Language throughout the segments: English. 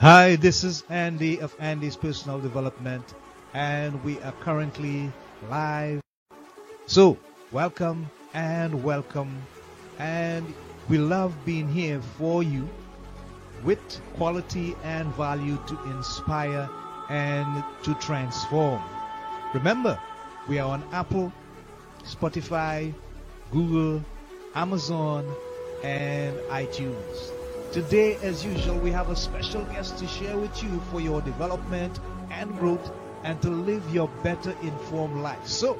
Hi, this is Andy of Andy's Personal Development, and we are currently live. So, welcome and welcome, and we love being here for you with quality and value to inspire and to transform. Remember, we are on Apple, Spotify, Google, Amazon, and iTunes. Today, as usual, we have a special guest to share with you for your development and growth and to live your better informed life. So,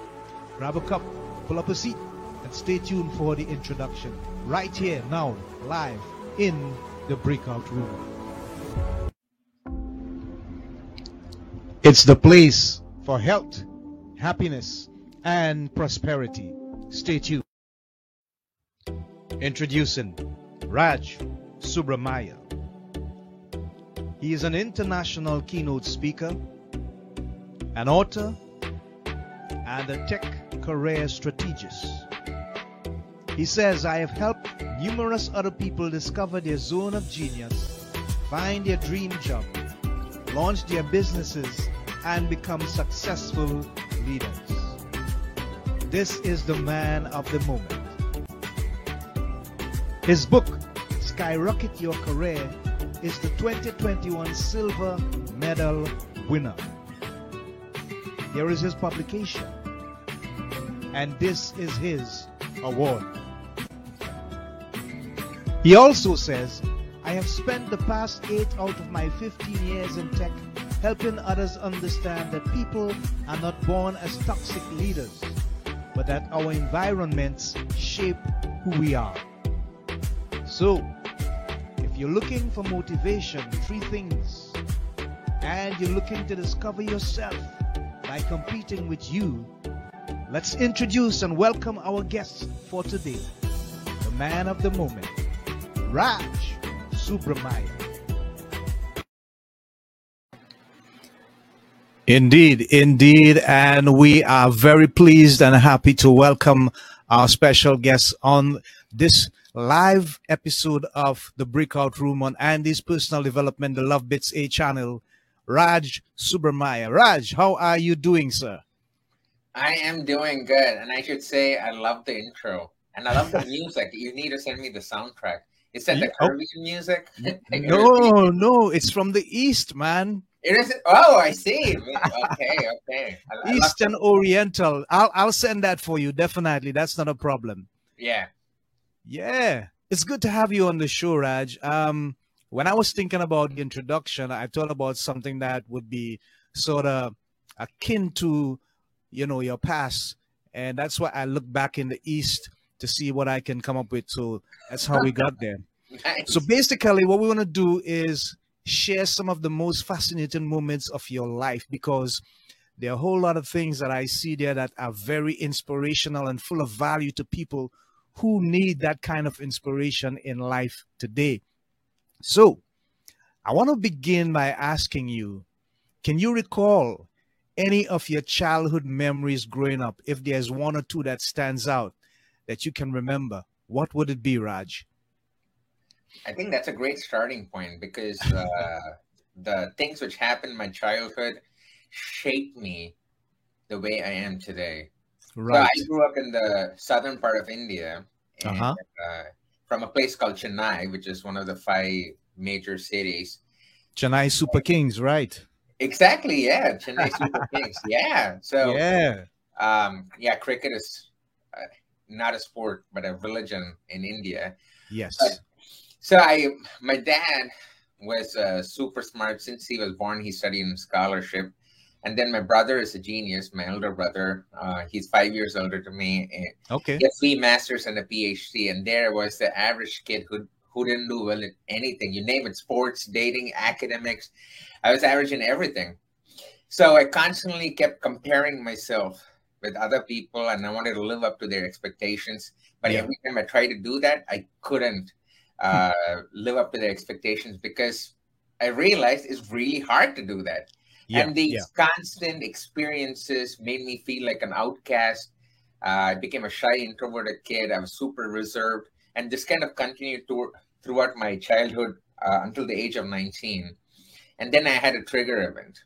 grab a cup, pull up a seat, and stay tuned for the introduction right here now, live in the breakout room. It's the place for health, happiness, and prosperity. Stay tuned. Introducing Raj Subramaya. He is an international keynote speaker, an author, and a tech career strategist. He says, I have helped numerous other people discover their zone of genius, find their dream job, launch their businesses, and become successful leaders. This is the man of the moment. His book, Skyrocket Your Career, is the 2021 Silver Medal winner. Here is his publication, and this is his award. He also says, I have spent the past 8 out of my 15 years in tech helping others understand that people are not born as toxic leaders, but that our environments shape who we are. So, you're looking for motivation, three things, and you're looking to discover yourself by competing with you, let's introduce and welcome our guest for today, the man of the moment, Raj Subramaya. Indeed, indeed. And we are very pleased and happy to welcome our special guest on this live episode of the Breakout Room on Andy's Personal Development, the Love Bits A channel, Raj Subramaya. Raj, how are you doing, sir? I am doing good. And I should say, I love the intro and I love the music. You need to send me the soundtrack. Is that the oh. Caribbean music? no, no, it's from the East, man. It is. Oh, I see. Okay, okay. I, East and Oriental. I'll I'll send that for you. Definitely, that's not a problem. Yeah. Yeah, it's good to have you on the show, Raj. Um, when I was thinking about the introduction, I thought about something that would be sort of akin to, you know, your past, and that's why I look back in the East to see what I can come up with. So that's how we got there. nice. So basically, what we want to do is share some of the most fascinating moments of your life because there are a whole lot of things that I see there that are very inspirational and full of value to people who need that kind of inspiration in life today. So, I want to begin by asking you can you recall any of your childhood memories growing up? If there's one or two that stands out that you can remember, what would it be, Raj? I think that's a great starting point because uh, the things which happened in my childhood shaped me the way I am today. Right. So I grew up in the southern part of India, and, uh-huh. uh, from a place called Chennai, which is one of the five major cities. Chennai Super Kings, right? Exactly. Yeah, Chennai Super Kings. Yeah. So yeah, um, yeah, cricket is uh, not a sport but a religion in India. Yes. But, so I, my dad was uh, super smart since he was born. He studied in scholarship, and then my brother is a genius. My elder brother, uh, he's five years older to me. Okay. He has three masters and a PhD, and there was the average kid who who didn't do well at anything. You name it, sports, dating, academics. I was average in everything. So I constantly kept comparing myself with other people, and I wanted to live up to their expectations. But yeah. every time I tried to do that, I couldn't uh, live up to their expectations because I realized it's really hard to do that. Yeah, and these yeah. constant experiences made me feel like an outcast. Uh, I became a shy, introverted kid. I was super reserved, and this kind of continued to, throughout my childhood uh, until the age of 19. and then I had a trigger event.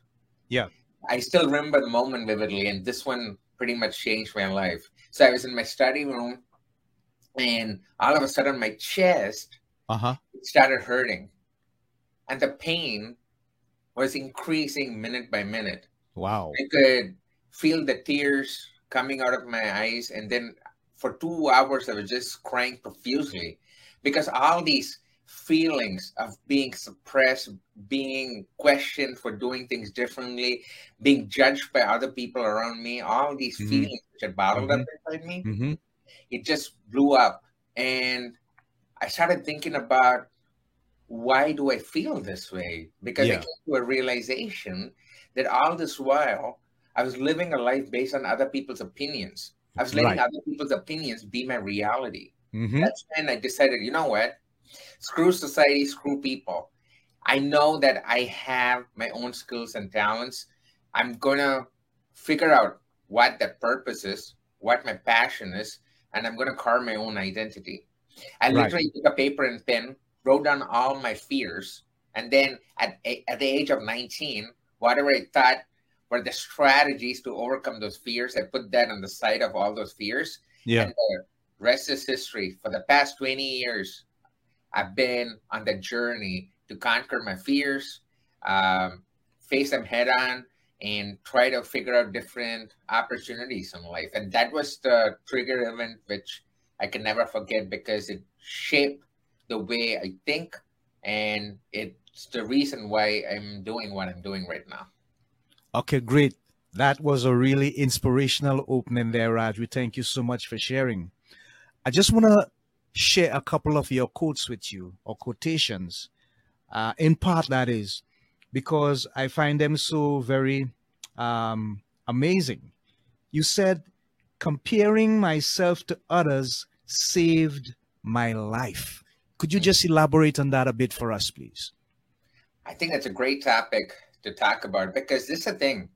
Yeah. I still remember the moment vividly, and this one pretty much changed my life. So I was in my study room, and all of a sudden my chest Uh-huh. started hurting, and the pain was increasing minute by minute. Wow. I could feel the tears coming out of my eyes, and then for two hours I was just crying profusely because all these feelings of being suppressed, being questioned for doing things differently, being judged by other people around me, all these Mhm. feelings which had bottled Mhm. up inside me, Mm-hmm. it just blew up. And I started thinking about why do I feel this way? Because I came to a realization that all this while I was living a life based on other people's opinions. I was letting Right. other people's opinions be my reality. Mm-hmm. That's when I decided, you know what? Screw society, screw people. I know that I have my own skills and talents. I'm gonna figure out what that purpose is, what my passion is, and I'm gonna carve my own identity. I Right. literally took a paper and pen, wrote down all my fears, and then at at the age of 19, whatever I thought were the strategies to overcome those fears, I put that on the side of all those fears. Yeah. And the rest is history. For the past 20 years, I've been on the journey to conquer my fears, um, face them head on, and try to figure out different opportunities in life. And that was the trigger event, which I can never forget because it shaped the way I think. And it's the reason why I'm doing what I'm doing right now. Okay, great. That was a really inspirational opening there, Raj. We thank you so much for sharing. I just want to share a couple of your quotes with you or quotations. Uh, in part, that is because I find them so very um, amazing. You said, comparing myself to others saved my life. Could you just elaborate on that a bit for us, please? I think that's a great topic to talk about because this is a thing.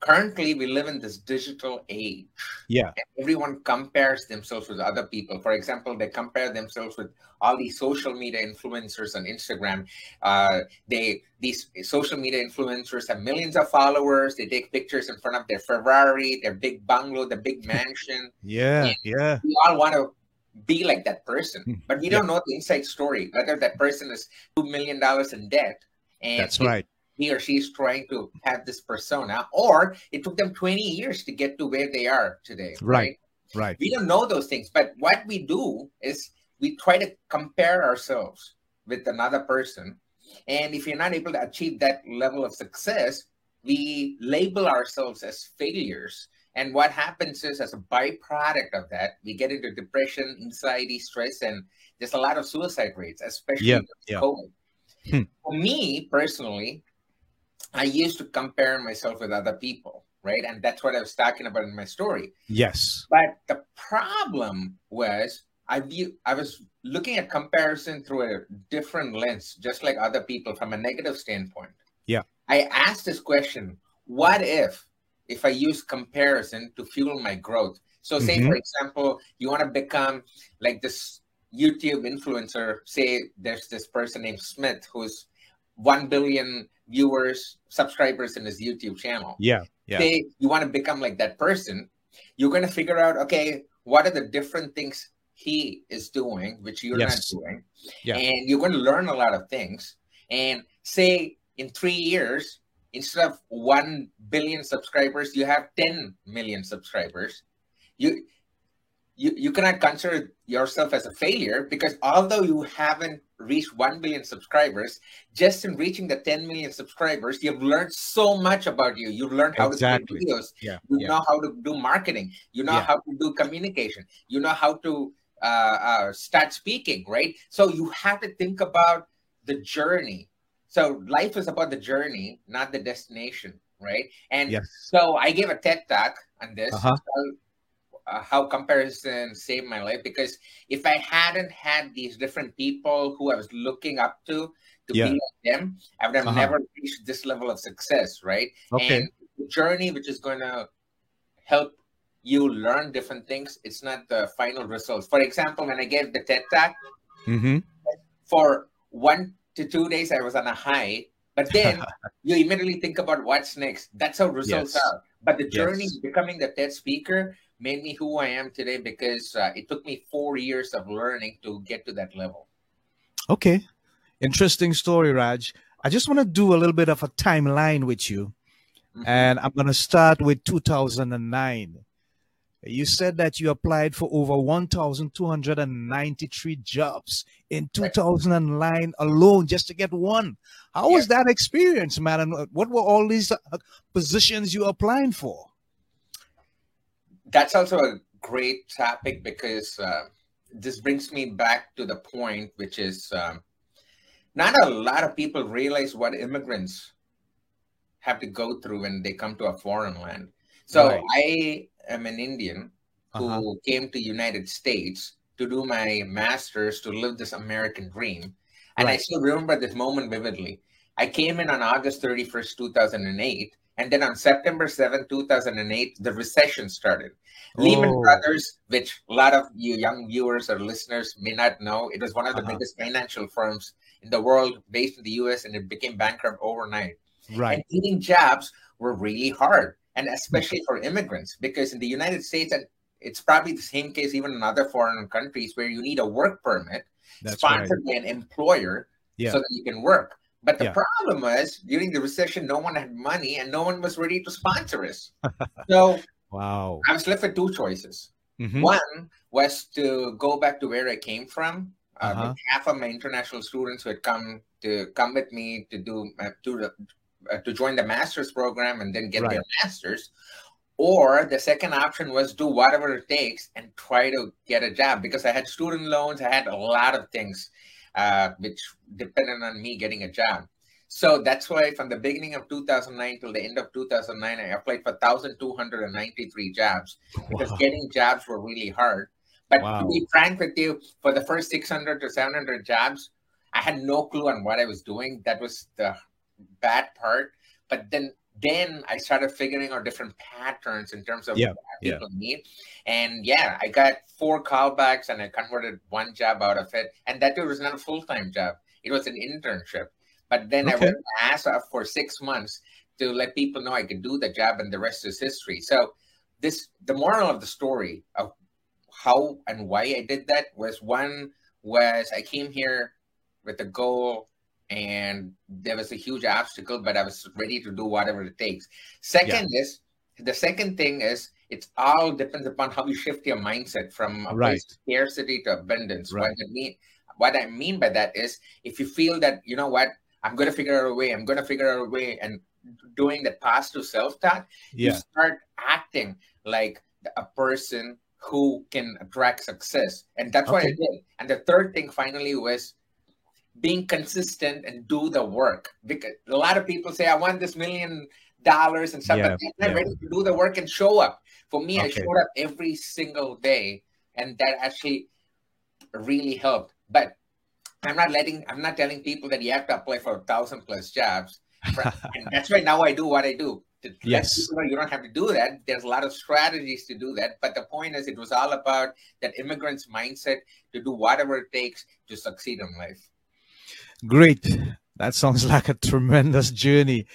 Currently, we live in this digital age. Yeah. and everyone compares themselves with other people. For example, they compare themselves with all these social media influencers on Instagram. Uh, they these social media influencers have millions of followers. They take pictures in front of their Ferrari, their big bungalow, the big mansion. Yeah, yeah, We all want to be like that person, Hmm, but we don't know the inside story. Whether that person is two million dollars in debt, and that's he- right. he or she is trying to have this persona, or it took them 20 years to get to where they are today. Right. Right. We don't know those things, but what we do is we try to compare ourselves with another person. And if you're not able to achieve that level of success, we label ourselves as failures. And what happens is, as a byproduct of that, we get into depression, anxiety, stress, and there's a lot of suicide rates, especially Yeah, with yeah. COVID. Hmm. For me personally, I used to compare myself with other people, right? And that's what I was talking about in my story. Yes. But the problem was I view I was looking at comparison through a different lens, just like other people from a negative standpoint. Yeah. I asked this question: What if if I use comparison to fuel my growth? So, say Mhm. for example, you want to become like this YouTube influencer. Say there's this person named Smith who's one billion viewers, subscribers in his YouTube channel Yeah. Yeah. say you want to become like that person, you're going to figure out, okay, what are the different things he is doing, which you're Yes. not doing. Yeah. And you're going to learn a lot of things. And say in three years, instead of 1 billion subscribers, you have 10 million subscribers. You, you, you cannot consider yourself as a failure because although you haven't reached 1 billion subscribers, just in reaching the 10 million subscribers, you've learned so much about you. You've learned how Exactly. to do videos. Yeah. You Yeah. know how to do marketing. You know Yeah. how to do communication. You know how to uh, uh, start speaking, right? So you have to think about the journey. So life is about the journey, not the destination, right? And Yes. so I gave a TED talk on this. Uh-huh. so, uh, how comparison saved my life because if I hadn't had these different people who I was looking up to to Yeah. be like them, I would have Uh-huh. never reached this level of success, right? Okay. And the journey, which is going to help you learn different things, it's not the final results. For example, when I gave the TED talk, Mm-hmm. for one to two days, I was on a high But then you immediately think about what's next. That's how results Yes. are. But the journey Yes. becoming the TED speaker made me who I am today because uh, it took me four years of learning to get to that level. Okay. Interesting story, Raj. I just want to do a little bit of a timeline with you. Mhm. And I'm going to start with 2009. You said that you applied for over 1,293 jobs in 2009 alone just to get one. How was that experience, man? And what were all these uh, positions you applying for? That's also a great topic because uh, this brings me back to the point, which is um, not a lot of people realize what immigrants have to go through when they come to a foreign land. So Right. I am an Indian who Uh-huh. came to United States to do my master's to live this American dream. And I still remember this moment vividly. I came in on August 31st, 2008. And then on September 7th, 2008, the recession started. Lehman Oh. Brothers, which a lot of you young viewers or listeners may not know, it was one of the Uh-huh. biggest financial firms in the world based in the US and it became bankrupt overnight. Right. And getting jobs were really hard, and especially for immigrants, because in the United States, and it's probably the same case even in other foreign countries where you need a work permit That's right. sponsored by an employer Yeah. so that you can work. But the Yeah. problem was during the recession, no one had money and no one was ready to sponsor us. so Wow. I was left with two choices. Mhm. One was to go back to where I came from. Uh, Uh-huh. half of my international students who had come to come with me to do uh, to uh, to join the master's program and then get their masters. Or the second option was do whatever it takes and try to get a job because I had student loans. I had a lot of things uh, which depended on me getting a job. So that's why from the beginning of 2009 till the end of 2009, I applied for 1,293 jobs because Wow. getting jobs were really hard. But to be frank with you, for the first 600 to 700 jobs, I had no clue on what I was doing. That was the bad part. But then, then I started figuring out different patterns in terms of Yeah, what yeah. people need. And yeah, I got four callbacks and I converted one job out of it. And that was not a full time job; it was an internship. But then I Okay. worked my ass off for six months to let people know I could do the job, and the rest is history. So this the moral of the story of how and why I did that was one was I came here with the goal and there was a huge obstacle, but I was ready to do whatever it takes. Second is the second thing is it's all depends upon how you shift your mindset from Right. scarcity to abundance. Right. What I mean what I mean by that is if you feel that, you know what, I'm gonna figure out a way, I'm gonna figure out a way and doing that positive self-talk, you start acting like a person who can attract success. And that's what I did. And the third thing finally was being consistent and do the work. Because a lot of people say, I want this million dollars and stuff, Yeah, but they're not yeah. ready to do the work and show up. For me, I showed up every single day, and that actually really helped. But I'm not letting I'm not telling people that you have to apply for a thousand plus jobs. and that's why now I do what I do. To Yes. you don't have to do that. There's a lot of strategies to do that. But the point is, it was all about that immigrant's mindset to do whatever it takes to succeed in life. Great. That sounds like a tremendous journey.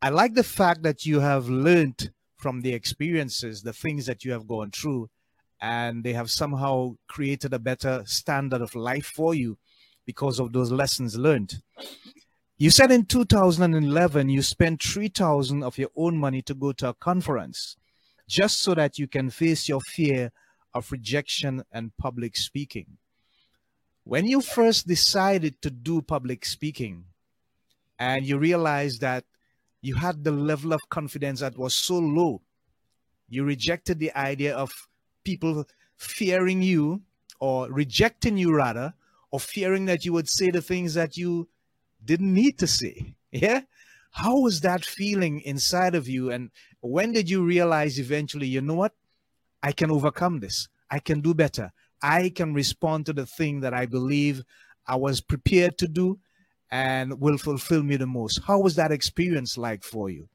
I like the fact that you have learned from the experiences, the things that you have gone through, and they have somehow created a better standard of life for you because of those lessons learned. You said in 2011 you spent 3000 of your own money to go to a conference just so that you can face your fear of rejection and public speaking. When you first decided to do public speaking and you realized that you had the level of confidence that was so low, you rejected the idea of people fearing you or rejecting you rather, or fearing that you would say the things that you didn't need to say. Yeah. How was that feeling inside of you? And when did you realize eventually, you know what? I can overcome this. I can do better. I can respond to the thing that I believe I was prepared to do and will fulfill me the most. How was that experience like for you?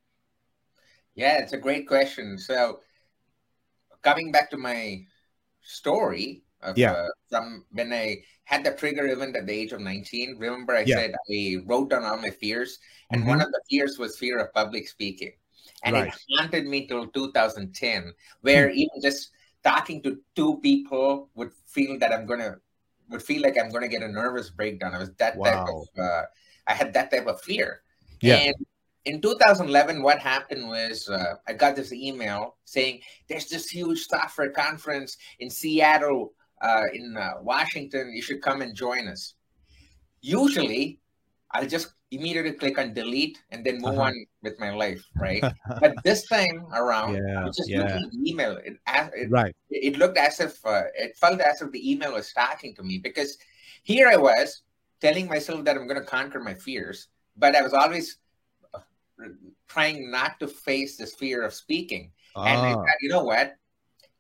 Yeah, it's a great question. So, coming back to my story, Of, Yeah. Uh, from when I had the trigger event at the age of 19, remember I Yeah. said I wrote down all my fears, and Mhm. one of the fears was fear of public speaking. And Right. It haunted me till 2010, where even just talking to two people would feel that I'm gonna would feel like I'm gonna get a nervous breakdown. I was that type Wow. of uh, I had that type of fear. Yeah. And in 2011, what happened was uh, I got this email saying there's this huge software conference in Seattle, uh, in uh, Washington. You should come and join us. Usually, I'll just immediately click on delete and then move Uh-huh. on with my life, right? but this time around, Yeah, just yeah. looking at email, it, it, Right. it looked as if uh, it felt as if the email was talking to me because here I was telling myself that I'm going to conquer my fears, but I was always uh, trying not to face this fear of speaking. And I Ah, thought, you know what?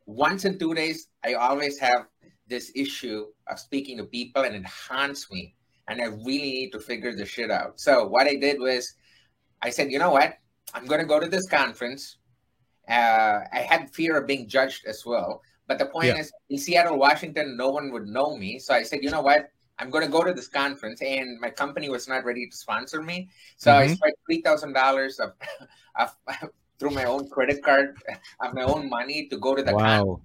Once in two days, I always have this issue of speaking to people, and it haunts me. And I really need to figure this shit out. So what I did was, I said, you know what? I'm going to go to this conference. Uh, I had fear of being judged as well. But the point Yeah. is, in Seattle, Washington, no one would know me. So I said, you know what? I'm going to go to this conference, and my company was not ready to sponsor me. So I Mhm. spent three thousand dollars of, of through my own credit card of my own money to go to the conference, wow.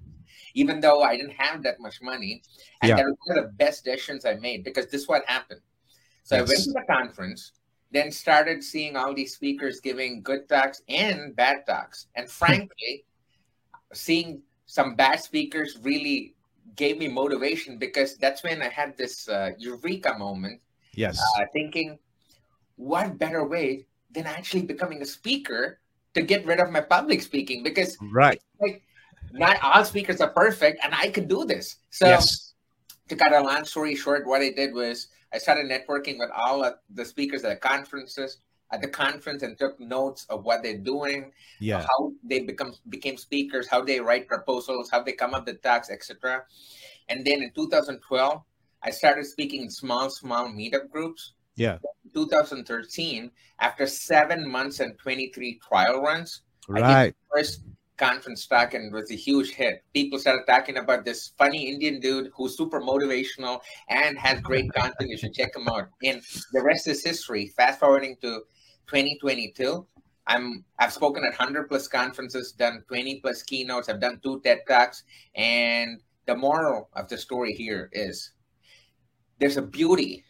Even though I didn't have that much money. And Yeah. that was one of the best decisions I made because this is what happened. So I went to the conference, then started seeing all these speakers giving good talks and bad talks. And frankly, seeing some bad speakers really gave me motivation because that's when I had this uh, eureka moment Yes. uh, thinking, what better way than actually becoming a speaker to get rid of my public speaking? Because right. like not all speakers are perfect, and I could do this. So yes. to cut a long story short, what I did was I started networking with all of the speakers at the conferences at the conference and took notes of what they're doing, Yeah. how they become became speakers, how they write proposals, how they come up with talks, etc. And then in 2012, I started speaking in small, small meetup groups. Yeah. 2013, after seven months and 23 trial runs, I did Right. the first conference talk and was a huge hit. People started talking about this funny Indian dude who's super motivational and has great content. You should check him out. And the rest is history. Fast forwarding to 2022. I'm I've spoken at 100 plus conferences, done 20 plus keynotes, I've done two TED Talks, and the moral of the story here is there's a beauty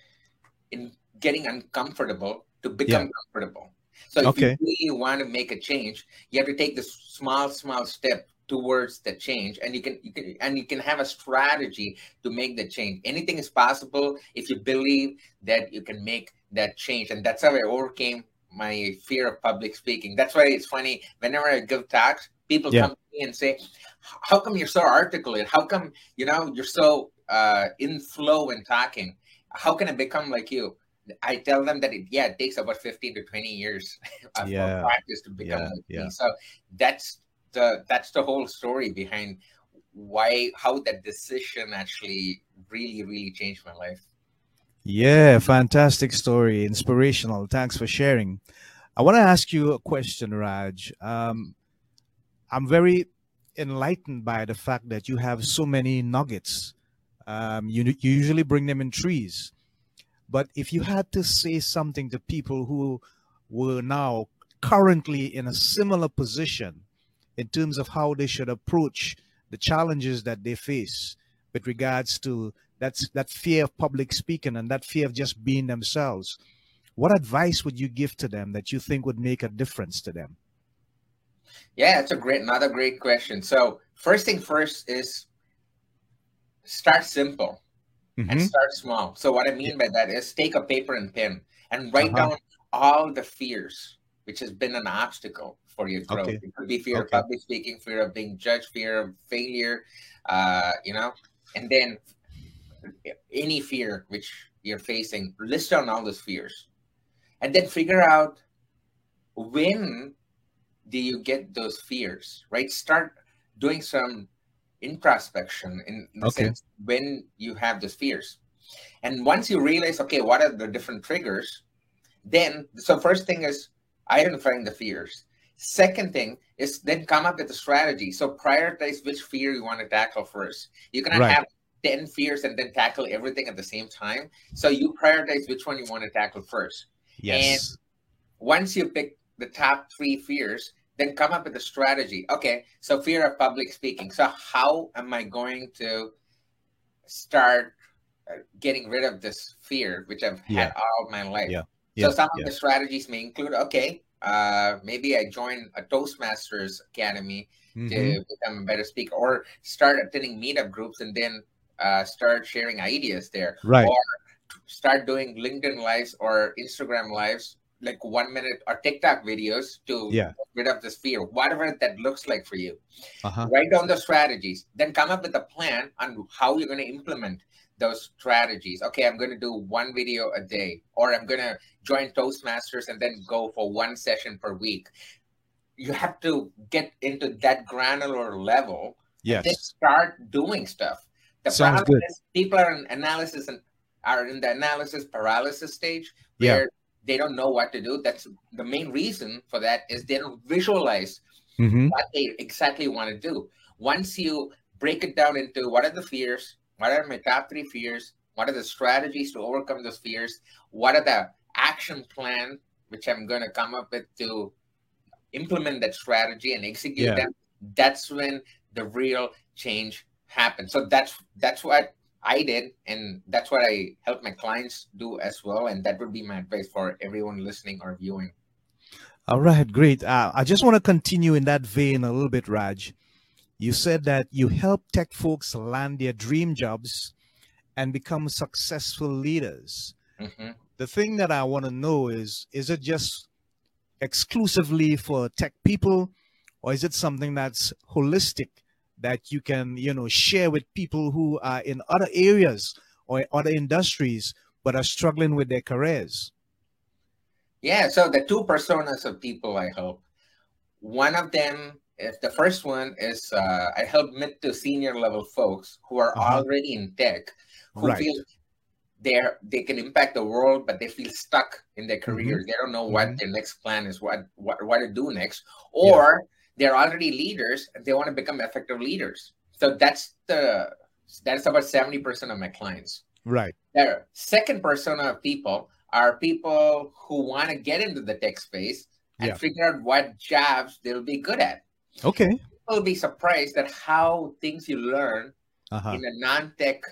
in getting uncomfortable to become comfortable. So if Okay. you really want to make a change, you have to take this small, small step towards the change, and you can, you can, and you can have a strategy to make the change. Anything is possible if you believe that you can make that change, and that's how I overcame my fear of public speaking. That's why it's funny. Whenever I give talks, people Yeah. come to me and say, "How come you're so articulate? How come you know you're so uh, in flow in talking? How can I become like you?" I tell them that it, yeah, it takes about 15 to 20 years of, of Yeah. practice to become Yeah, like yeah. So that's the that's the whole story behind why how that decision actually really really changed my life. Yeah, fantastic story, inspirational. Thanks for sharing. I want to ask you a question, Raj. Um, I'm very enlightened by the fact that you have so many nuggets. Um, you, you usually bring them in trees. But if you had to say something to people who were now currently in a similar position in terms of how they should approach the challenges that they face with regards to that's that fear of public speaking and that fear of just being themselves what advice would you give to them that you think would make a difference to them Yeah, it's a great another great question. So first thing first is start simple and Mhm. start small. So what I mean by that is take a paper and pen and write Uh-huh. down all the fears which has been an obstacle for your growth. Okay. It could be fear of public speaking, fear of being judged, fear of failure, uh, you know, and then any fear which you're facing, list down all those fears. And then figure out when do you get those fears, right? Start doing some introspection in the Okay. sense when you have those fears. And once you realize, okay, what are the different triggers? Then, so first thing is identifying the fears. Second thing is then come up with a strategy. So prioritize which fear you want to tackle first. You cannot Right. have 10 fears and then tackle everything at the same time. So you prioritize which one you want to tackle first. Yes. And Once you pick the top three fears, then come up with a strategy. Okay, so fear of public speaking. So how am I going to start uh, getting rid of this fear, which I've Yeah. had all my life? Yeah. So Yeah, some of the strategies may include, okay, uh, maybe I join a Toastmasters Academy Mhm. to become a better speaker, or start attending meetup groups and then uh, start sharing ideas there, Right. or start doing LinkedIn lives or Instagram lives, like one minute or TikTok videos to Yeah. get rid of this fear, whatever that looks like for you. Uh-huh. Write down the strategies, then come up with a plan on how you're going to implement those strategies. Okay, I'm going to do one video a day, or I'm going to join Toastmasters and then go for one session per week. You have to get into that granular level then Yes. start doing stuff. The Sounds problem good. is people are in analysis and are in the analysis paralysis stage Yeah. They don't know what to do. That's the main reason for that is they don't visualize Mhm. what they exactly want to do. Once you break it down into what are the fears, what are my top three fears, what are the strategies to overcome those fears, what are the action plan which I'm going to come up with to implement that strategy and execute Yeah. them, that's when the real change happens. So that's that's what I did, and that's what I help my clients do as well. And that would be my advice for everyone listening or viewing. All right, great. Uh, I just want to continue in that vein a little bit, Raj. You said that you help tech folks land their dream jobs and become successful leaders. hmm The thing that I want to know is is it just exclusively for tech people or is it something that's holistic that you can, you know, share with people who are in other areas or other industries but are struggling with their careers? Yeah, so the two personas of people I help. One of them is the first one is uh, I help mid to senior level folks who are Uh-huh. already in tech, who Right. feel they're they can impact the world, but they feel stuck in their careers. They don't know what Mhm. their next plan is, what what what to do next, or they're already leaders they want to become effective leaders. So that's the that's about seventy percent of my clients. Right. The second persona of people are people who want to get into the tech space and Yeah. figure out what jobs they'll be good at. Okay. You'll be surprised at how things you learn Uh-huh. in a non-tech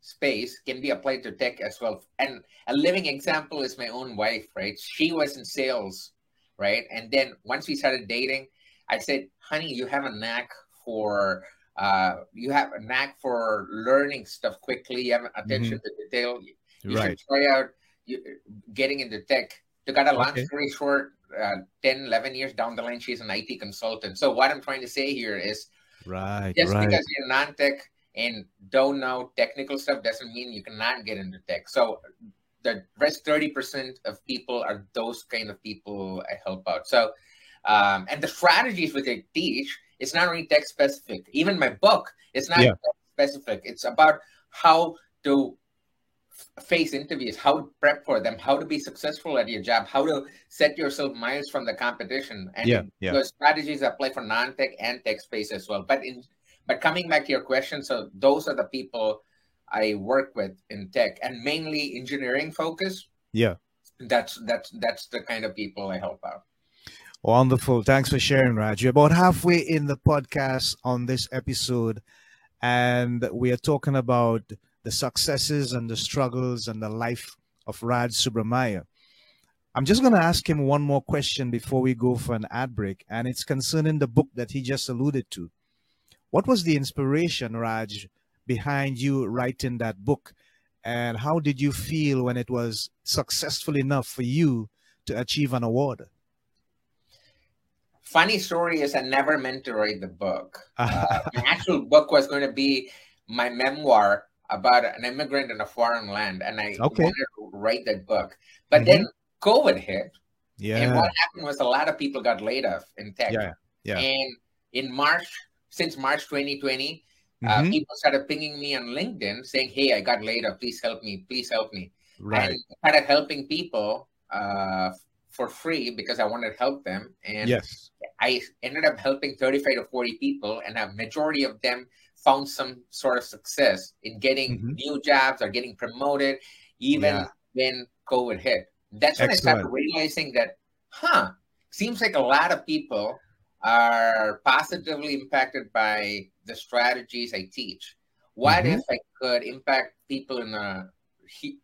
space can be applied to tech as well. And a living example is my own wife, right? She was in sales, right? And then once we started dating, I said, honey, you have a knack for uh you have a knack for learning stuff quickly, you have attention to detail. You Mm-hmm. Right. should try out you, getting into tech. To cut a long Okay. story short, uh, 10, 11 years down the line, she's an IT consultant. So what I'm trying to say here is Right. just right. because you're non-tech and don't know technical stuff doesn't mean you cannot get into tech. So the rest 30% of people are those kind of people I help out. So um, and the strategies which I teach is not only tech specific. Even my book is not Yeah. tech specific. It's about how to face interviews, how to prep for them, how to be successful at your job, how to set yourself miles from the competition. And Yeah, yeah. those strategies apply for non-tech and tech space as well. But in but coming back to your question, so those are the people I work with in tech and mainly engineering focus. Yeah. That's that's that's the kind of people I help out. Wonderful. Thanks for sharing, Raj. You're about halfway in the podcast on this episode, and we are talking about the successes and the struggles and the life of Raj Subramaya. I'm just going to ask him one more question before we go for an ad break, and it's concerning the book that he just alluded to. What was the inspiration, Raj, behind you writing that book? And how did you feel when it was successful enough for you to achieve an award? Funny story is I never meant to write the book. Uh, my actual book was going to be my memoir about an immigrant in a foreign land, and I Okay. wanted to write that book. But then COVID hit, Yeah. and what happened was a lot of people got laid off in tech. Yeah, yeah. And in March, since March 2020, uh, Mhm. people started pinging me on LinkedIn saying, "Hey, I got laid off. Please help me. Please help me." Right. And I started helping people uh, for free because I wanted to help them. And Yes. I ended up helping 35 to 40 people, and a majority of them found some sort of success in getting Mhm. new jobs or getting promoted, even Yeah. when COVID hit. That's when I started realizing that, huh, seems like a lot of people are positively impacted by the strategies I teach. What Mhm. if I could impact people in a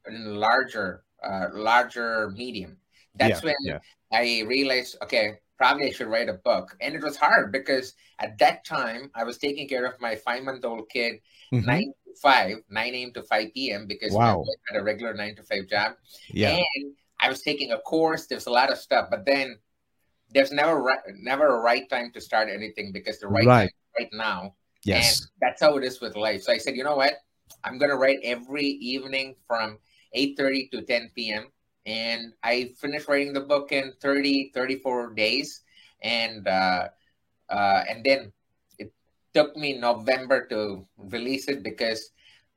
in a larger uh, larger medium? That's Yeah, when yeah. I realized, okay, probably I should write a book. And it was hard because at that time I was taking care of my five month old kid Mhm. nine to five, nine a.m. to five p.m. because Wow. wife had a regular nine to five job. Yeah. And I was taking a course. There's a lot of stuff, but then there's never ri- never a right time to start anything because the right Right. time right now. Yes. And that's how it is with life. So I said, you know what? I'm gonna write every evening from 8:30 to 10 p.m. And I finished writing the book in 30, 34 days. And uh, uh, and then it took me November to release it because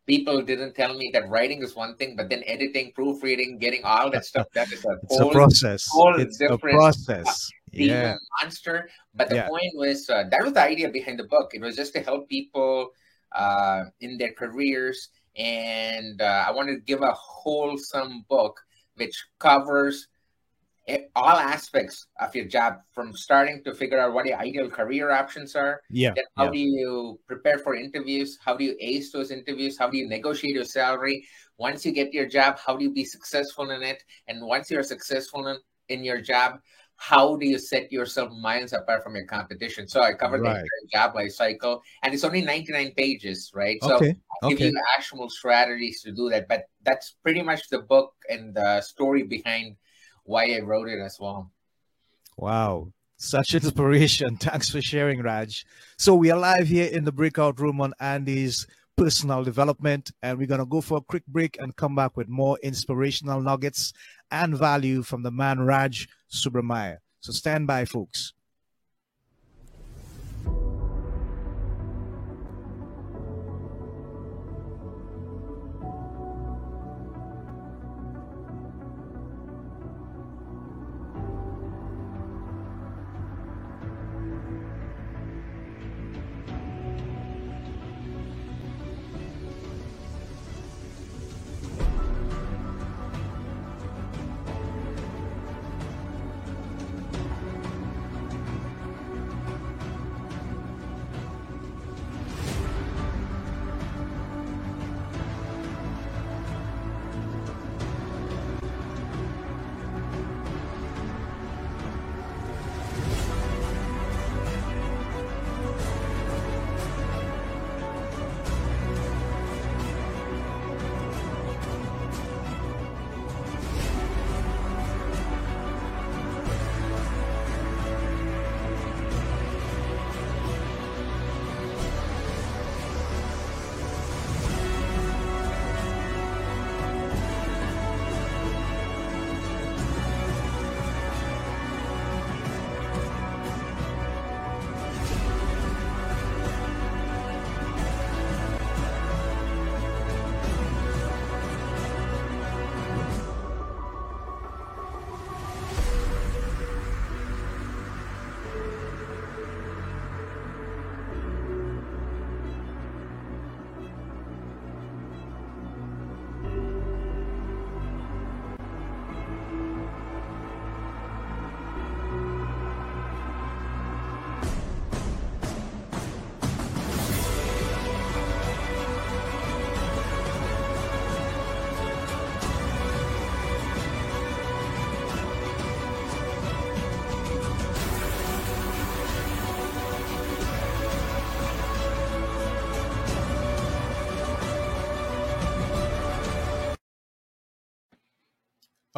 people didn't tell me that writing is one thing, but then editing, proofreading, getting all that stuff that is a It's a whole process. whole It's a process. Yeah. monster. But the Yeah. point was uh, that was the idea behind the book. It was just to help people uh, in their careers, and uh, I wanted to give a wholesome book which covers all aspects of your job from starting to figure out what your ideal career options are Yeah. then how yeah. do you prepare for interviews how do you ace those interviews how do you negotiate your salary once you get your job how do you be successful in it and once you're successful in, in your job how do you set yourself miles apart from your competition so i covered Right. the entire job life cycle and it's only 99 pages right so Okay. I give Okay. you actual strategies to do that but that's pretty much the book and the story behind why i wrote it as well Wow. Such inspiration. Thanks for sharing, Raj. So we are live here in the breakout room on Andy's personal development, and we're going to go for a quick break and come back with more inspirational nuggets and value from the man Raj Subramaya. So stand by, folks.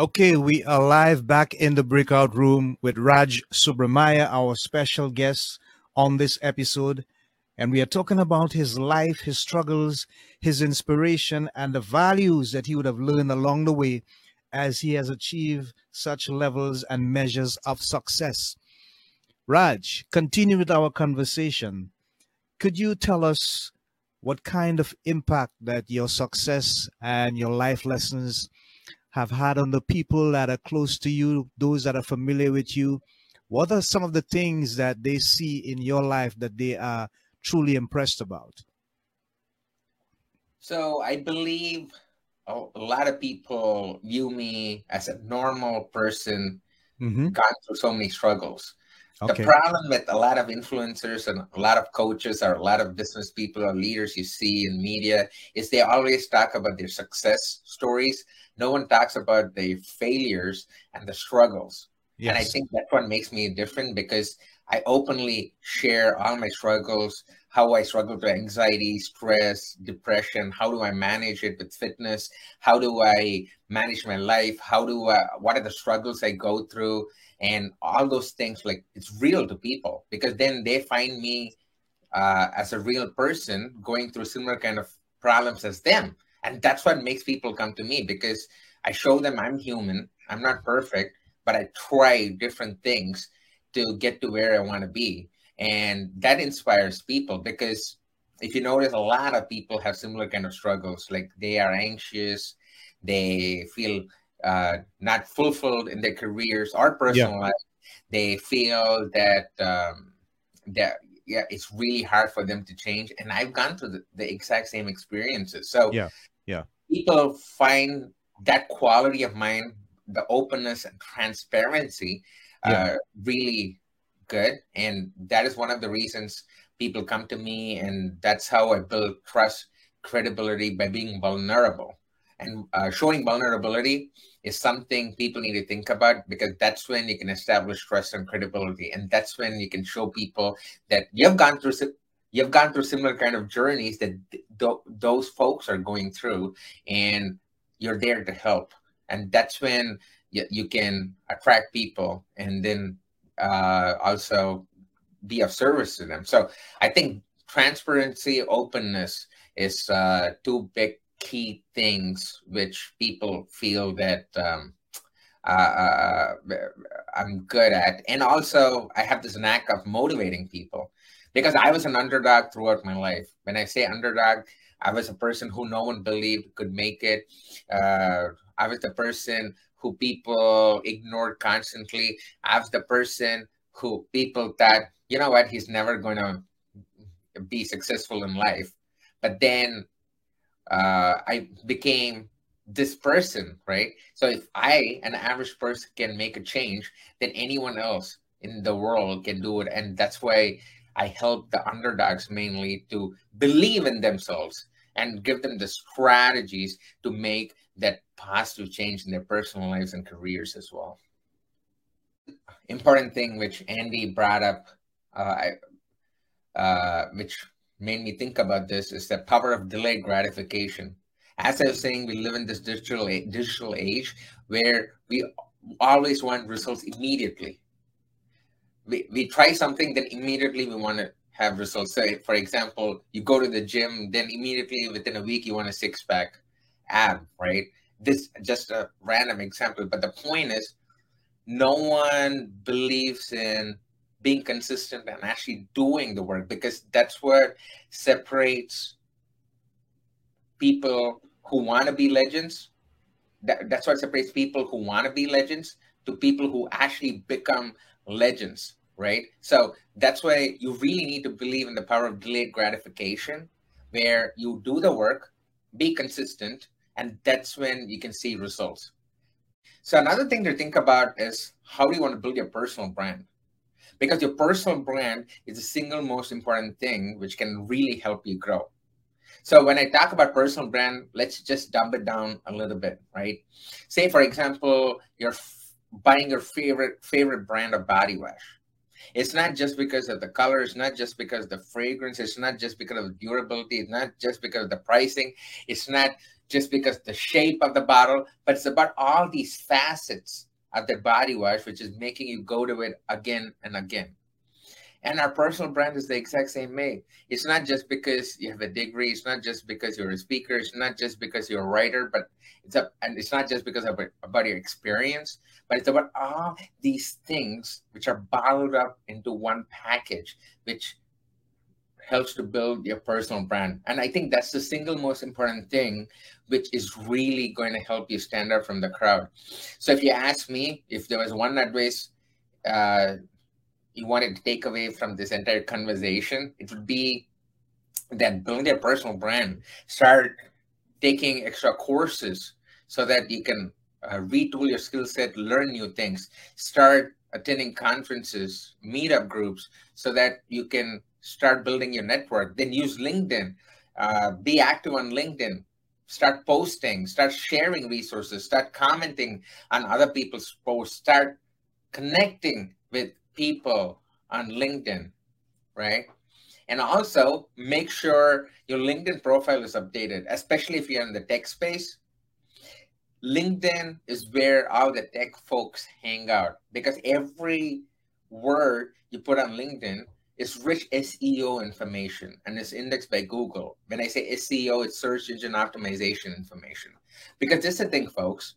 Okay, we are live back in the breakout room with Raj Subramaya, our special guest on this episode. And we are talking about his life, his struggles, his inspiration, and the values that he would have learned along the way as he has achieved such levels and measures of success. Raj, continue with our conversation. Could you tell us what kind of impact that your success and your life lessons have had on the people that are close to you, those that are familiar with you? What are some of the things that they see in your life that they are truly impressed about? So I believe a, lot of people view me as a normal person, Mm-hmm. gone through so many struggles. Okay. The problem with a lot of influencers and a lot of coaches or a lot of business people or leaders you see in media is they always talk about their success stories. No one talks about their failures and the struggles. And I think that's what makes me different because I openly share all my struggles, how I struggle with anxiety, stress, depression, how do I manage it with fitness, how do I manage my life, how do I, what are the struggles I go through, and all those things. Like it's real to people because then they find me uh, as a real person going through similar kind of problems as them, and that's what makes people come to me because I show them I'm human, I'm not perfect, but I try different things to get to where I want to be. And that inspires people because if you notice, a lot of people have similar kind of struggles. Like they are anxious, they feel uh, not fulfilled in their careers or personal life. They feel that um, that yeah, it's really hard for them to change. And I've gone through the, the exact same experiences. So Yeah, yeah. people find that quality of mind, the openness and transparency, Yeah. uh, really good. And that is one of the reasons people come to me. And that's how I build trust, credibility by being vulnerable. And uh, showing vulnerability is something people need to think about because that's when you can establish trust and credibility. And that's when you can show people that you've gone through you've gone through similar kind of journeys that th- th- those folks are going through and you're there to help and that's when you, you can attract people and then uh, also be of service to them so i think transparency openness is uh, two big key things which people feel that um, uh, i'm good at and also i have this knack of motivating people because I was an underdog throughout my life. When I say underdog, I was a person who no one believed could make it. Uh, I was the person who people ignored constantly. I was the person who people thought, you know what, he's never going to be successful in life. But then uh, I became this person, right? So if I, an average person, can make a change, then anyone else in the world can do it. And that's why I help the underdogs mainly to believe in themselves and give them the strategies to make that positive change in their personal lives and careers as well. Important thing which Andy brought up, uh, uh, which made me think about this, is the power of delayed gratification. As I was saying, we live in this digital digital age where we always want results immediately. We, we try something then immediately we want to have results. So for example you go to the gym then immediately within a week you want a six pack ab right? This just a random example but the point is no one believes in being consistent and actually doing the work because that's what separates people who want to be legends that, that's what separates people who want to be legends to people who actually become legends, right? So that's why you really need to believe in the power of delayed gratification, where you do the work, be consistent, and that's when you can see results. So another thing to think about is how do you want to build your personal brand? Because your personal brand is the single most important thing which can really help you grow. So when I talk about personal brand, let's just dumb it down a little bit, right? Say for example, you're buying your favorite favorite brand of body wash. It's not just because of the color, it's not just because the fragrance, it's not just because of durability, it's not just because of the pricing, it's not just because the shape of the bottle, but it's about all these facets of the body wash, which is making you go to it again and again. And our personal brand is the exact same way. It's not just because you have a degree. It's not just because you're a speaker. It's not just because you're a writer. But it's up, and it's not just because of about your experience. But it's about all these things which are bottled up into one package, which helps to build your personal brand. And I think that's the single most important thing, which is really going to help you stand out from the crowd. So if you ask me, if there was one advice. Uh, you wanted to take away from this entire conversation, it would be that building a personal brand, start taking extra courses so that you can uh, retool your skill set, learn new things, start attending conferences, meetup groups, so that you can start building your network. Then use LinkedIn, uh, be active on LinkedIn, start posting, start sharing resources, start commenting on other people's posts, start connecting with people on LinkedIn, right? And also make sure your LinkedIn profile is updated, especially if you're in the tech space. LinkedIn is where all the tech folks hang out because every word you put on LinkedIn is rich SEO information and it's indexed by Google. When I say SEO, it's search engine optimization information. Because this is the thing, folks.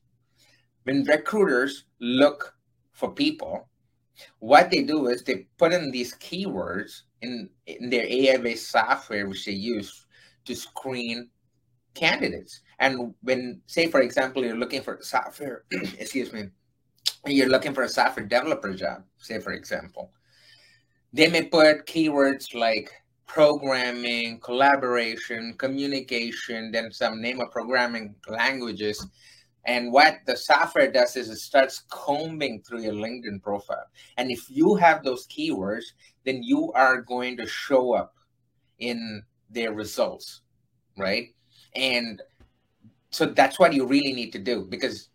When recruiters look for people, what they do is they put in these keywords in, in their AI-based software, which they use to screen candidates. And when, say, for example, you're looking for software, excuse me, you're looking for a software developer job, say, for example, they may put keywords like programming, collaboration, communication, then some name of programming languages. And what the software does is it starts combing through your LinkedIn profile. And if you have those keywords, then you are going to show up in their results, right? And so that's what you really need to do because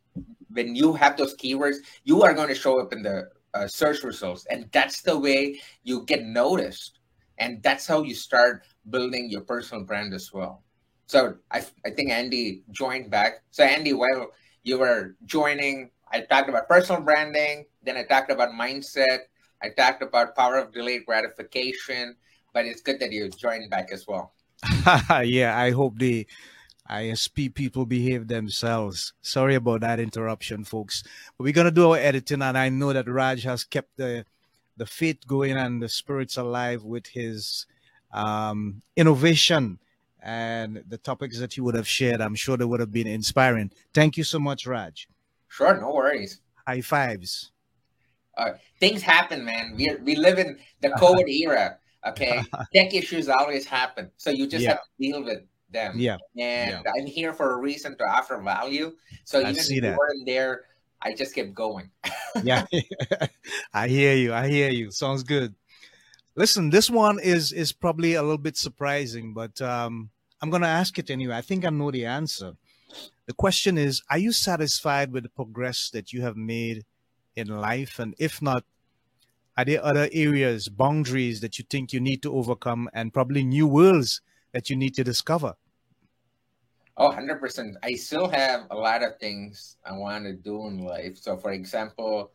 when you have those keywords, you are going to show up in the uh, search results. And that's the way you get noticed. And that's how you start building your personal brand as well. So I, I think Andy joined back. So, Andy, while you were joining, I talked about personal branding, then I talked about mindset, I talked about power of delayed gratification, but it's good that you joined back as well. yeah, I hope the ISP people behave themselves. Sorry about that interruption, folks. But we're gonna do our editing, and I know that Raj has kept the the faith going and the spirits alive with his um, innovation and the topics that he would have shared. I'm sure they would have been inspiring. Thank you so much, Raj. Sure, no worries. High fives. Uh, things happen, man. We we live in the COVID era. Okay, tech issues always happen, so you just yeah. have to deal with them. Yeah. And yeah. I'm here for a reason to offer value. So even if you weren't there, I just kept going. yeah. I hear you. I hear you. Sounds good. Listen, this one is is probably a little bit surprising, but um, I'm gonna ask it anyway. I think I know the answer. The question is, are you satisfied with the progress that you have made in life? And if not, are there other areas, boundaries that you think you need to overcome and probably new worlds that you need to discover? Oh, 100%. I still have a lot of things I want to do in life. So, for example,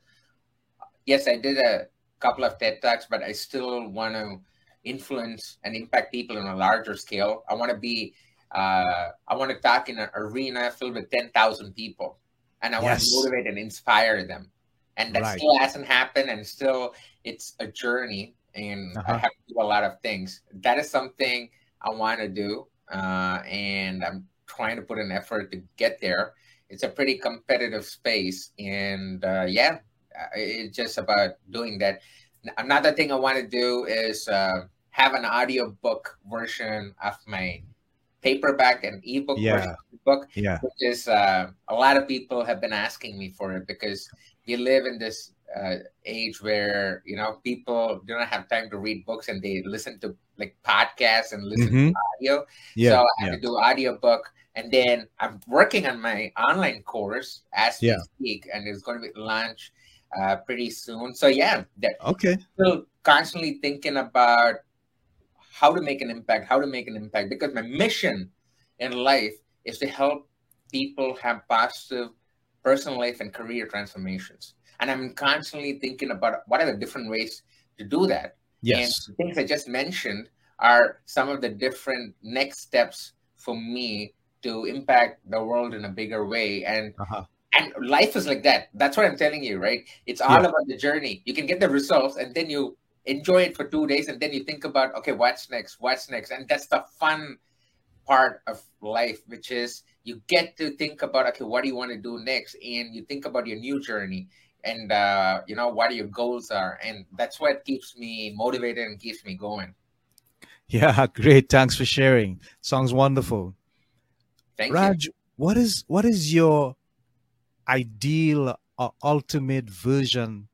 yes, I did a couple of TED Talks, but I still want to influence and impact people on a larger scale. I want to be, uh, I want to talk in an arena filled with 10,000 people, and I want to motivate and inspire them. And that right. still hasn't happened, and still it's a journey, and uh-huh. I have to do a lot of things. That is something I want to do, uh, and I'm trying to put an effort to get there. It's a pretty competitive space, and uh, yeah, uh, it's just about doing that. Another thing I want to do is uh, have an audiobook version of my paperback and ebook yeah. book, yeah. which is uh, a lot of people have been asking me for it because we live in this uh, age where you know people do not have time to read books and they listen to like podcasts and listen mm-hmm. to audio. Yeah, so I yeah. have to do audio book, and then I'm working on my online course as yeah. we speak, and it's going to be launched uh, pretty soon. So yeah, okay. Still constantly thinking about how to make an impact, how to make an impact, because my mission in life is to help people have positive personal life and career transformations. And I'm constantly thinking about what are the different ways to do that. Yes. And things I just mentioned are some of the different next steps for me to impact the world in a bigger way. And uh-huh. and life is like that. That's what I'm telling you, right? It's all yeah. about the journey. You can get the results and then you enjoy it for two days and then you think about okay, what's next? What's next? And that's the fun part of life, which is you get to think about okay, what do you want to do next? And you think about your new journey and uh, you know what your goals are and that's what keeps me motivated and keeps me going. Yeah great. Thanks for sharing. Sounds wonderful. Thank Raj, you. what is what is your ideal or ultimate version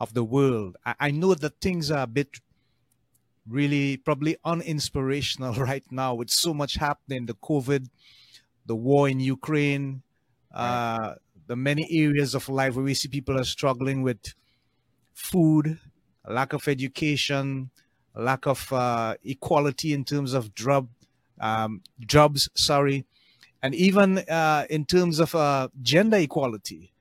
of the world? I, I know that things are a bit really probably uninspirational right now with so much happening the COVID, the war in Ukraine, uh, the many areas of life where we see people are struggling with food, lack of education, lack of uh, equality in terms of um, jobs, sorry, and even uh, in terms of uh, gender equality,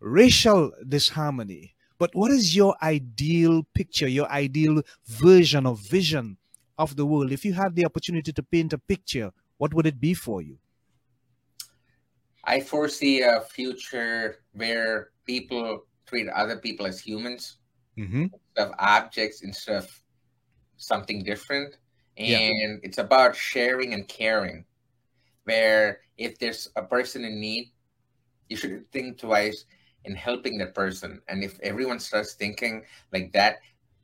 racial disharmony. But what is your ideal picture, your ideal version or vision of the world? If you had the opportunity to paint a picture, what would it be for you? I foresee a future where people treat other people as humans Mm-hmm. instead of objects instead of something different. And Yeah. it's about sharing and caring. Where if there's a person in need, you should think twice in helping that person. And if everyone starts thinking like that,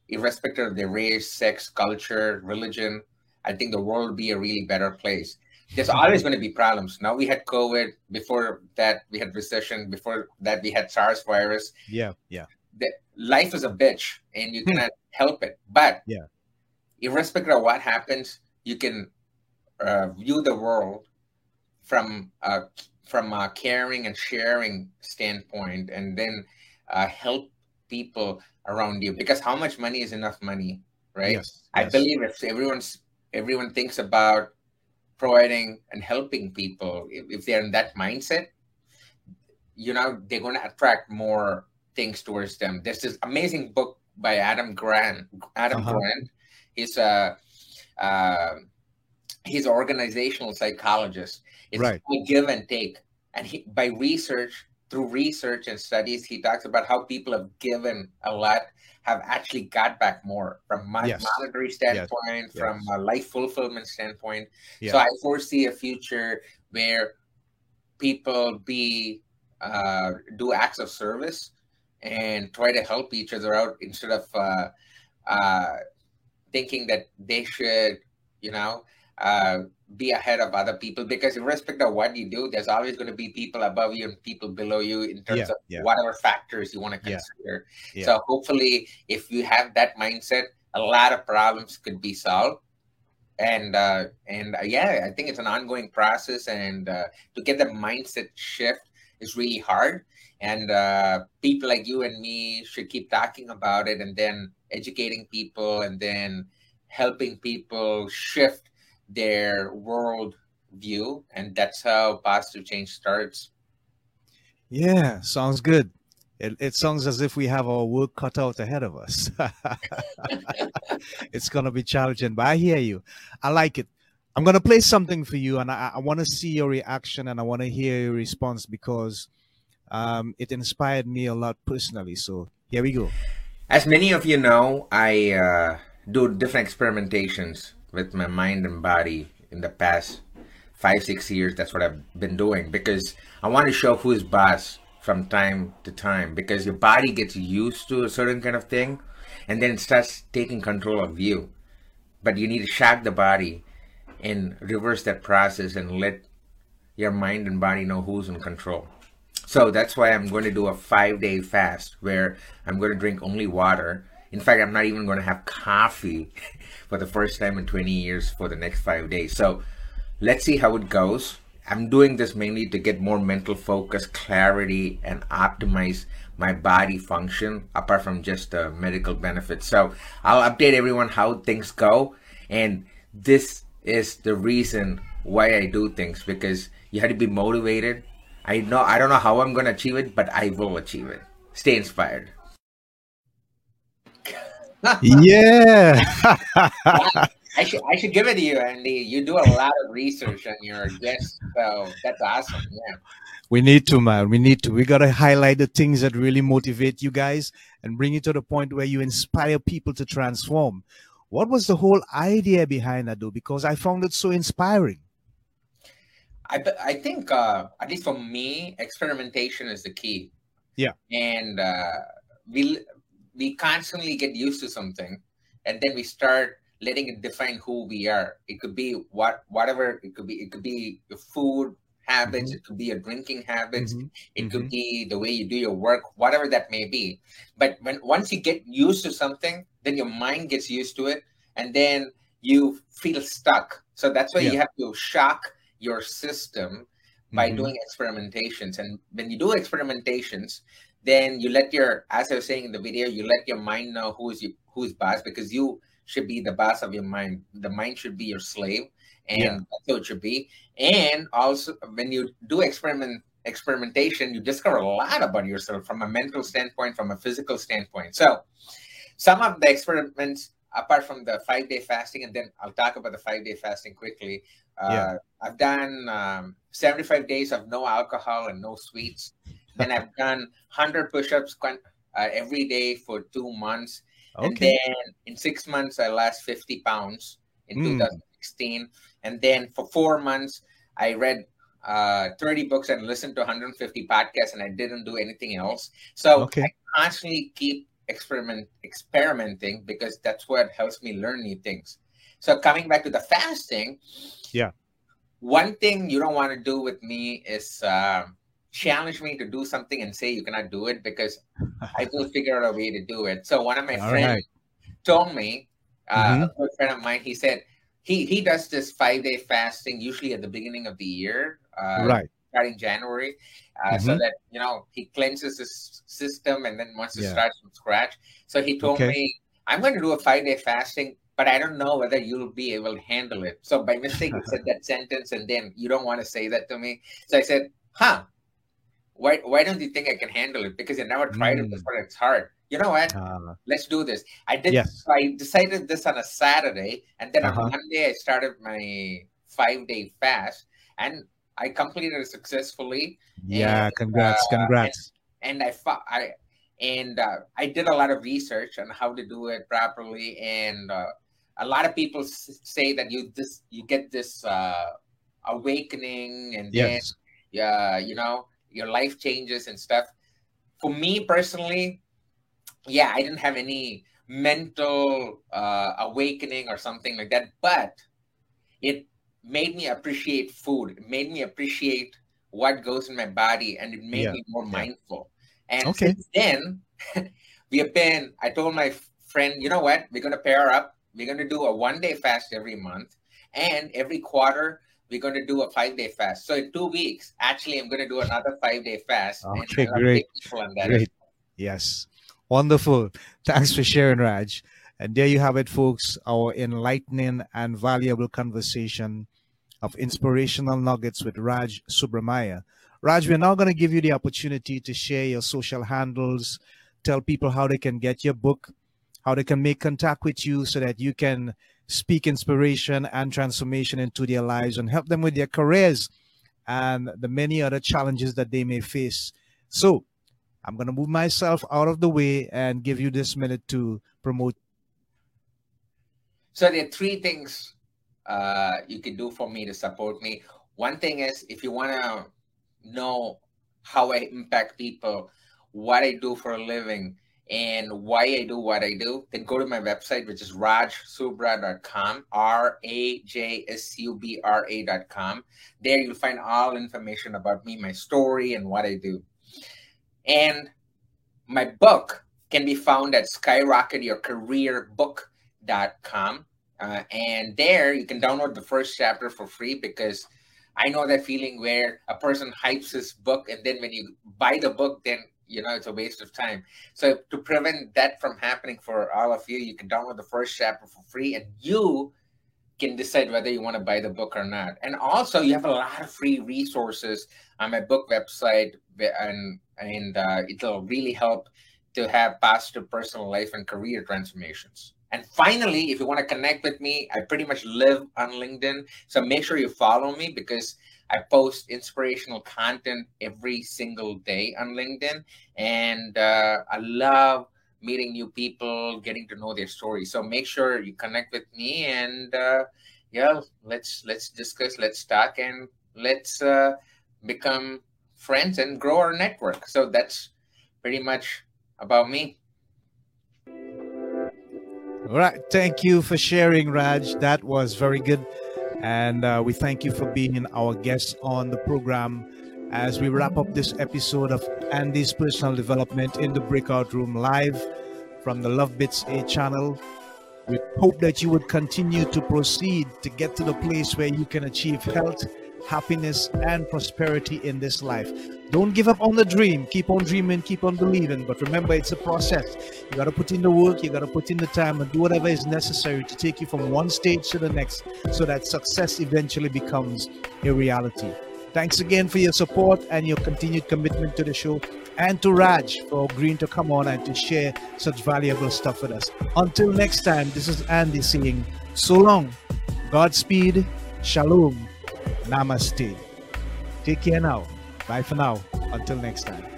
irrespective of their race, sex, culture, religion, I think the world will be a really better place. There's always going to be problems. Now we had COVID. Before that, we had recession. Before that, we had SARS virus Yeah, yeah, that life is a bitch and you Hmm. cannot help it. But Yeah. irrespective of what happens, you can uh, view the world from a from a caring and sharing standpoint, and then uh, help people around you. Because how much money is enough money, right? yes. I yes. believe if everyone's everyone thinks about providing and helping people, if, if they're in that mindset, you know, they're going to attract more things towards them. There's this amazing book by Adam Grant. Adam Uh-huh. Grant. He's a uh, he's an organizational psychologist. It's Right. a give and take, and he, by research through research and studies, he talks about how people have given a lot have actually got back more from my Yes. monetary standpoint, Yes. from a life fulfillment standpoint. So I foresee a future where people be uh, do acts of service and try to help each other out instead of uh, uh, thinking that they should, you know, uh, be ahead of other people. Because irrespective of what you do, there's always going to be people above you and people below you in terms Yeah, of yeah. whatever factors you want to consider. yeah. So hopefully, if you have that mindset, a lot of problems could be solved and uh, and uh, yeah, I think it's an ongoing process, and uh, to get the mindset shift is really hard. And uh, people like you and me should keep talking about it, and then educating people, and then helping people shift their world view, and that's how positive change starts. Yeah, sounds good. It, it sounds as if we have our work cut out ahead of us. it's going to be challenging, but I hear you. I like it. I'm going to play something for you, and I, I want to see your reaction and I want to hear your response because um, it inspired me a lot personally. So here we go. As many of you know, I uh, do different experimentations with my mind and body in the past five, six years. That's what I've been doing because I want to show who's boss from time to time because your body gets used to a certain kind of thing and then it starts taking control of you. But you need to shock the body and reverse that process and let your mind and body know who's in control. So that's why I'm going to do a five day fast where I'm going to drink only water. In fact, I'm not even going to have coffee for the first time in 20 years for the next five days. So let's see how it goes. I'm doing this mainly to get more mental focus, clarity, and optimize my body function apart from just the medical benefits. So I'll update everyone how things go. And this is the reason why I do things because you have to be motivated. I know I don't know how I'm going to achieve it, but I will achieve it. Stay inspired. Yeah. I should I should give it to you, Andy. You do a lot of research on your guests, so that's awesome. Yeah. we need to, man. We need to. We got to highlight the things that really motivate you guys and bring it to the point where you inspire people to transform. What was the whole idea behind that, though? Because I found it so inspiring. I I think uh, at least for me, experimentation is the key. Yeah. And uh, we we constantly get used to something, and then we start letting it define who we are. It could be what whatever it could be. It could be your food habits. Mm-hmm. It could be your drinking habits. Mm-hmm. It mm-hmm. could be the way you do your work, whatever that may be. But when once you get used to something, then your mind gets used to it, and then you feel stuck. So that's why yeah. you have to shock your system by mm-hmm. doing experimentations. And when you do experimentations, then you let your, as I was saying in the video, you let your mind know who's you, who's boss because you should be the boss of your mind. The mind should be your slave, and yeah. that's what it should be. And also, when you do experiment experimentation, you discover a lot about yourself from a mental standpoint, from a physical standpoint. So, some of the experiments, apart from the five day fasting, and then I'll talk about the five day fasting quickly. Uh, yeah. I've done um, 75 days of no alcohol and no sweets. Then I've done 100 push ups uh, every day for two months. Okay. And then in six months, I lost 50 pounds in mm. 2016. And then for four months, I read uh, 30 books and listened to 150 podcasts, and I didn't do anything else. So okay. I constantly keep experiment experimenting because that's what helps me learn new things. So coming back to the fasting, yeah, one thing you don't want to do with me is uh, challenge me to do something and say you cannot do it because I will figure out a way to do it. So one of my All friends right. told me, uh, mm-hmm. a friend of mine, he said he he does this five day fasting usually at the beginning of the year, uh, right? Starting January, uh, mm-hmm. so that you know he cleanses his system and then wants to yeah. start from scratch. So he told okay. me, "I'm going to do a five day fasting." But I don't know whether you'll be able to handle it. So by mistake, you said that sentence, and then you don't want to say that to me. So I said, "Huh? Why? Why don't you think I can handle it? Because you never tried mm. it before. It's hard." you know what? Uh, Let's do this. I did. Yes. I decided this on a Saturday, and then uh-huh. on Monday I started my five day fast, and I completed it successfully. Yeah, and, congrats, uh, congrats. And, and I, I, and uh, I did a lot of research on how to do it properly, and uh, a lot of people say that you this you get this uh, awakening, and yes. then yeah, you know your life changes and stuff. For me personally, yeah, I didn't have any mental uh, awakening or something like that, but it made me appreciate food. It made me appreciate what goes in my body, and it made yeah. me more mindful. And okay. since then, we have been. I told my friend, you know what? We're going to pair up. We're going to do a one day fast every month, and every quarter we're going to do a five day fast. So in two weeks, actually, I'm going to do another five day fast. Okay, great. Great. Yes. Wonderful. Thanks for sharing, Raj. And there you have it, folks, our enlightening and valuable conversation of inspirational nuggets with Raj Subrameyer. Raj, we're now going to give you the opportunity to share your social handles, tell people how they can get your book, how they can make contact with you so that you can speak inspiration and transformation into their lives and help them with their careers and the many other challenges that they may face. So, I'm going to move myself out of the way and give you this minute to promote. So there are three things uh, you can do for me to support me. One thing is if you want to know how I impact people, what I do for a living, and why I do what I do, then go to my website, which is rajsubra.com, R A J S U B R A.com. There you'll find all information about me, my story, and what I do. And my book can be found at skyrocketyourcareerbook.com. Uh, and there you can download the first chapter for free because I know that feeling where a person hypes his book and then when you buy the book, then you know it's a waste of time. So to prevent that from happening for all of you, you can download the first chapter for free and you can decide whether you want to buy the book or not. And also, you have a lot of free resources on my book website, and and uh, it'll really help to have positive personal life and career transformations. And finally, if you want to connect with me, I pretty much live on LinkedIn, so make sure you follow me because I post inspirational content every single day on LinkedIn, and uh, I love meeting new people, getting to know their story. So make sure you connect with me, and uh, yeah, let's let's discuss, let's talk, and let's uh, become friends and grow our network. So that's pretty much about me. All right. Thank you for sharing, Raj. That was very good. And uh, we thank you for being our guest on the program as we wrap up this episode of Andy's Personal Development in the Breakout Room live from the Love Bits A channel. We hope that you would continue to proceed to get to the place where you can achieve health, happiness, and prosperity in this life. Don't give up on the dream. Keep on dreaming, keep on believing. But remember, it's a process. You got to put in the work, you got to put in the time, and do whatever is necessary to take you from one stage to the next so that success eventually becomes a reality. Thanks again for your support and your continued commitment to the show, and to Raj for agreeing to come on and to share such valuable stuff with us. Until next time, this is Andy saying so long, Godspeed, Shalom, Namaste. Take care now. Bye for now. Until next time.